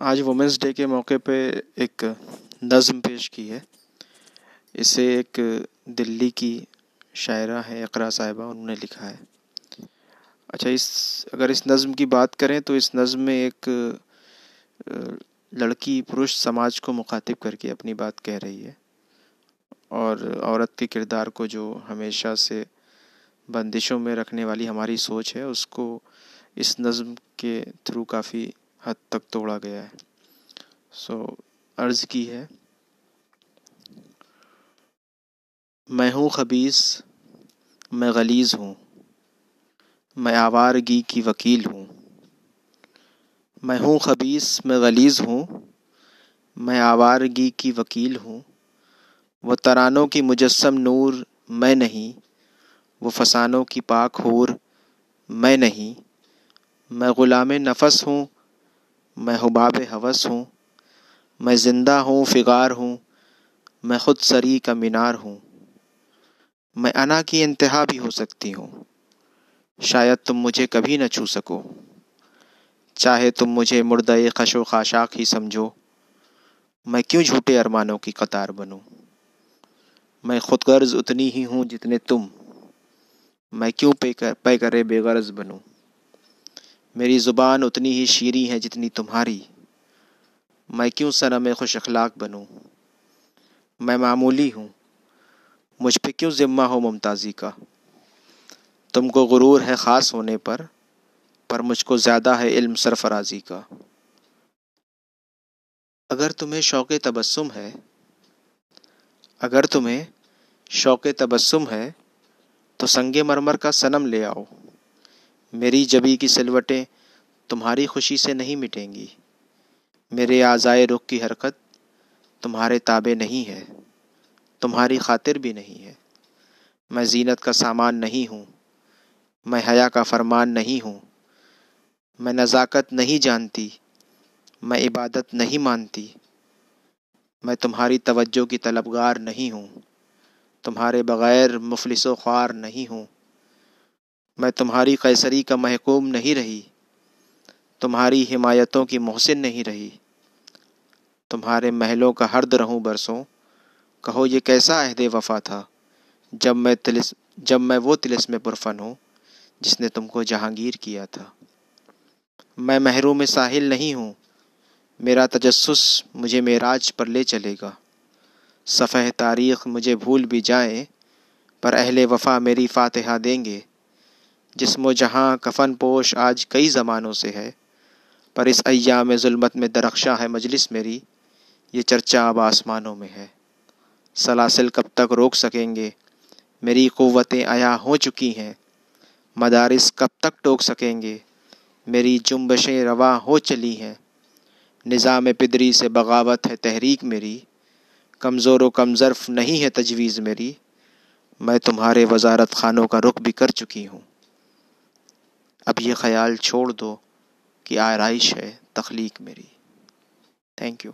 आज women's day के मौके पे एक नज़म पेश की है। इसे एक दिल्ली की शायरा है इकरा साहिबा, उन्होंने लिखा है। अच्छा इस, अगर इस नज़म की बात करें तो इस नज़म में एक लड़की, पुरुष समाज को मुखातिब करके अपनी बात कह रही है। और औरत के किरदार को जो हमेशा से बंदिशों में रखने वाली हमारी सोच है, उसको इस नज़म के थ्रू काफ़ी हद तक तोड़ा गया है। सो अर्ज़ की है। मैं हूँ खबीस, मैं गलीज़ हूँ। मैं आवारगी की वकील हूँ। मैं हूँ खबीस, मैं गलीज़ हूँ। मैं आवारगी की वकील हूँ। वो तरानों की मुजस्म नूर, मैं नहीं। वो फसानों की पाक हूर, मैं नहीं। मैं ग़ुलाम नफस हूँ मैं हुबाब हवस हूँ, मैं ज़िंदा हूँ, फ़िगार हूँ, मैं ख़ुद सरी का मीनार हूँ। मैं अना की इंतहा भी हो सकती हूँ। शायद तुम मुझे कभी न छू सको। चाहे तुम मुझे मुर्द खशो खाशाक ही समझो। मैं क्यों झूठे अरमानों की कतार बनूं? मैं खुद गर्ज उतनी ही हूँ जितने तुम। मैं क्यों पे कर पे करे बेगरज बनूं? मेरी ज़ुबान उतनी ही शीरी है जितनी तुम्हारी। मैं क्यों सनम खुश अखलाक बनूँ? मैं मामूली हूँ। मुझ पर क्यों ज़िम्मा हो मुमताज़ी का? तुमको गुरूर है ख़ास होने पर पर मुझको ज़्यादा है इल्म सरफराजी का। अगर तुम्हें शौक़ तबस्सुम है, अगर तुम्हें शौक़ तबस्सुम है तो संगे मरमर का सनम ले आओ। मेरी जबी की सिलवटें तुम्हारी खुशी से नहीं मिटेंगी। मेरे आज़ाए रुख की हरकत तुम्हारे ताबे नहीं है, तुम्हारी खातिर भी नहीं है। मैं जीनत का सामान नहीं हूँ, मैं हया का फरमान नहीं हूँ, मैं नज़ाकत नहीं जानती, मैं इबादत नहीं मानती। मैं तुम्हारी तवज्जो की तलबगार नहीं हूँ, तुम्हारे बग़ैर मुफलिस ख्वार नहीं हूँ। मैं तुम्हारी कैसरी का महकूम नहीं रही, तुम्हारी हिमायतों की मोहसिन नहीं रही। तुम्हारे महलों का हर्द रहूँ बरसों, कहो ये कैसा अहद वफा था, जब मैं तिलिस, जब मैं वो तिलिस में पुरफन हूँ, जिसने तुमको जहांगीर किया था। मैं महरूम साहिल नहीं हूँ, मेरा तजस्स मुझे मेराज पर ले चलेगा। सफ़ह तारीख़ मुझे भूल भी जाए, पर अहले वफा मेरी फ़ातिहा देंगे। जिसमो जहाँ कफन पोश आज कई ज़मानों से है, पर इस अयाम जुल्मत में दरख्शा है मजलिस मेरी, ये चर्चा अब आसमानों में है। सलासिल कब तक रोक सकेंगे? मेरी क़वतें आया हो चुकी हैं। मदारिस कब तक टोक सकेंगे? मेरी जुम्बशें रवा हो चली हैं। निज़ाम पिदरी से बगावत है तहरीक मेरी। कमज़ोर व कमज़र्फ़ नहीं है तजवीज़ मेरी। मैं तुम्हारे वजारत खानों का रुख भी कर चुकी हूँ। अब ये ख्याल छोड़ दो कि आरइश है तख्लीक मेरी। Thank you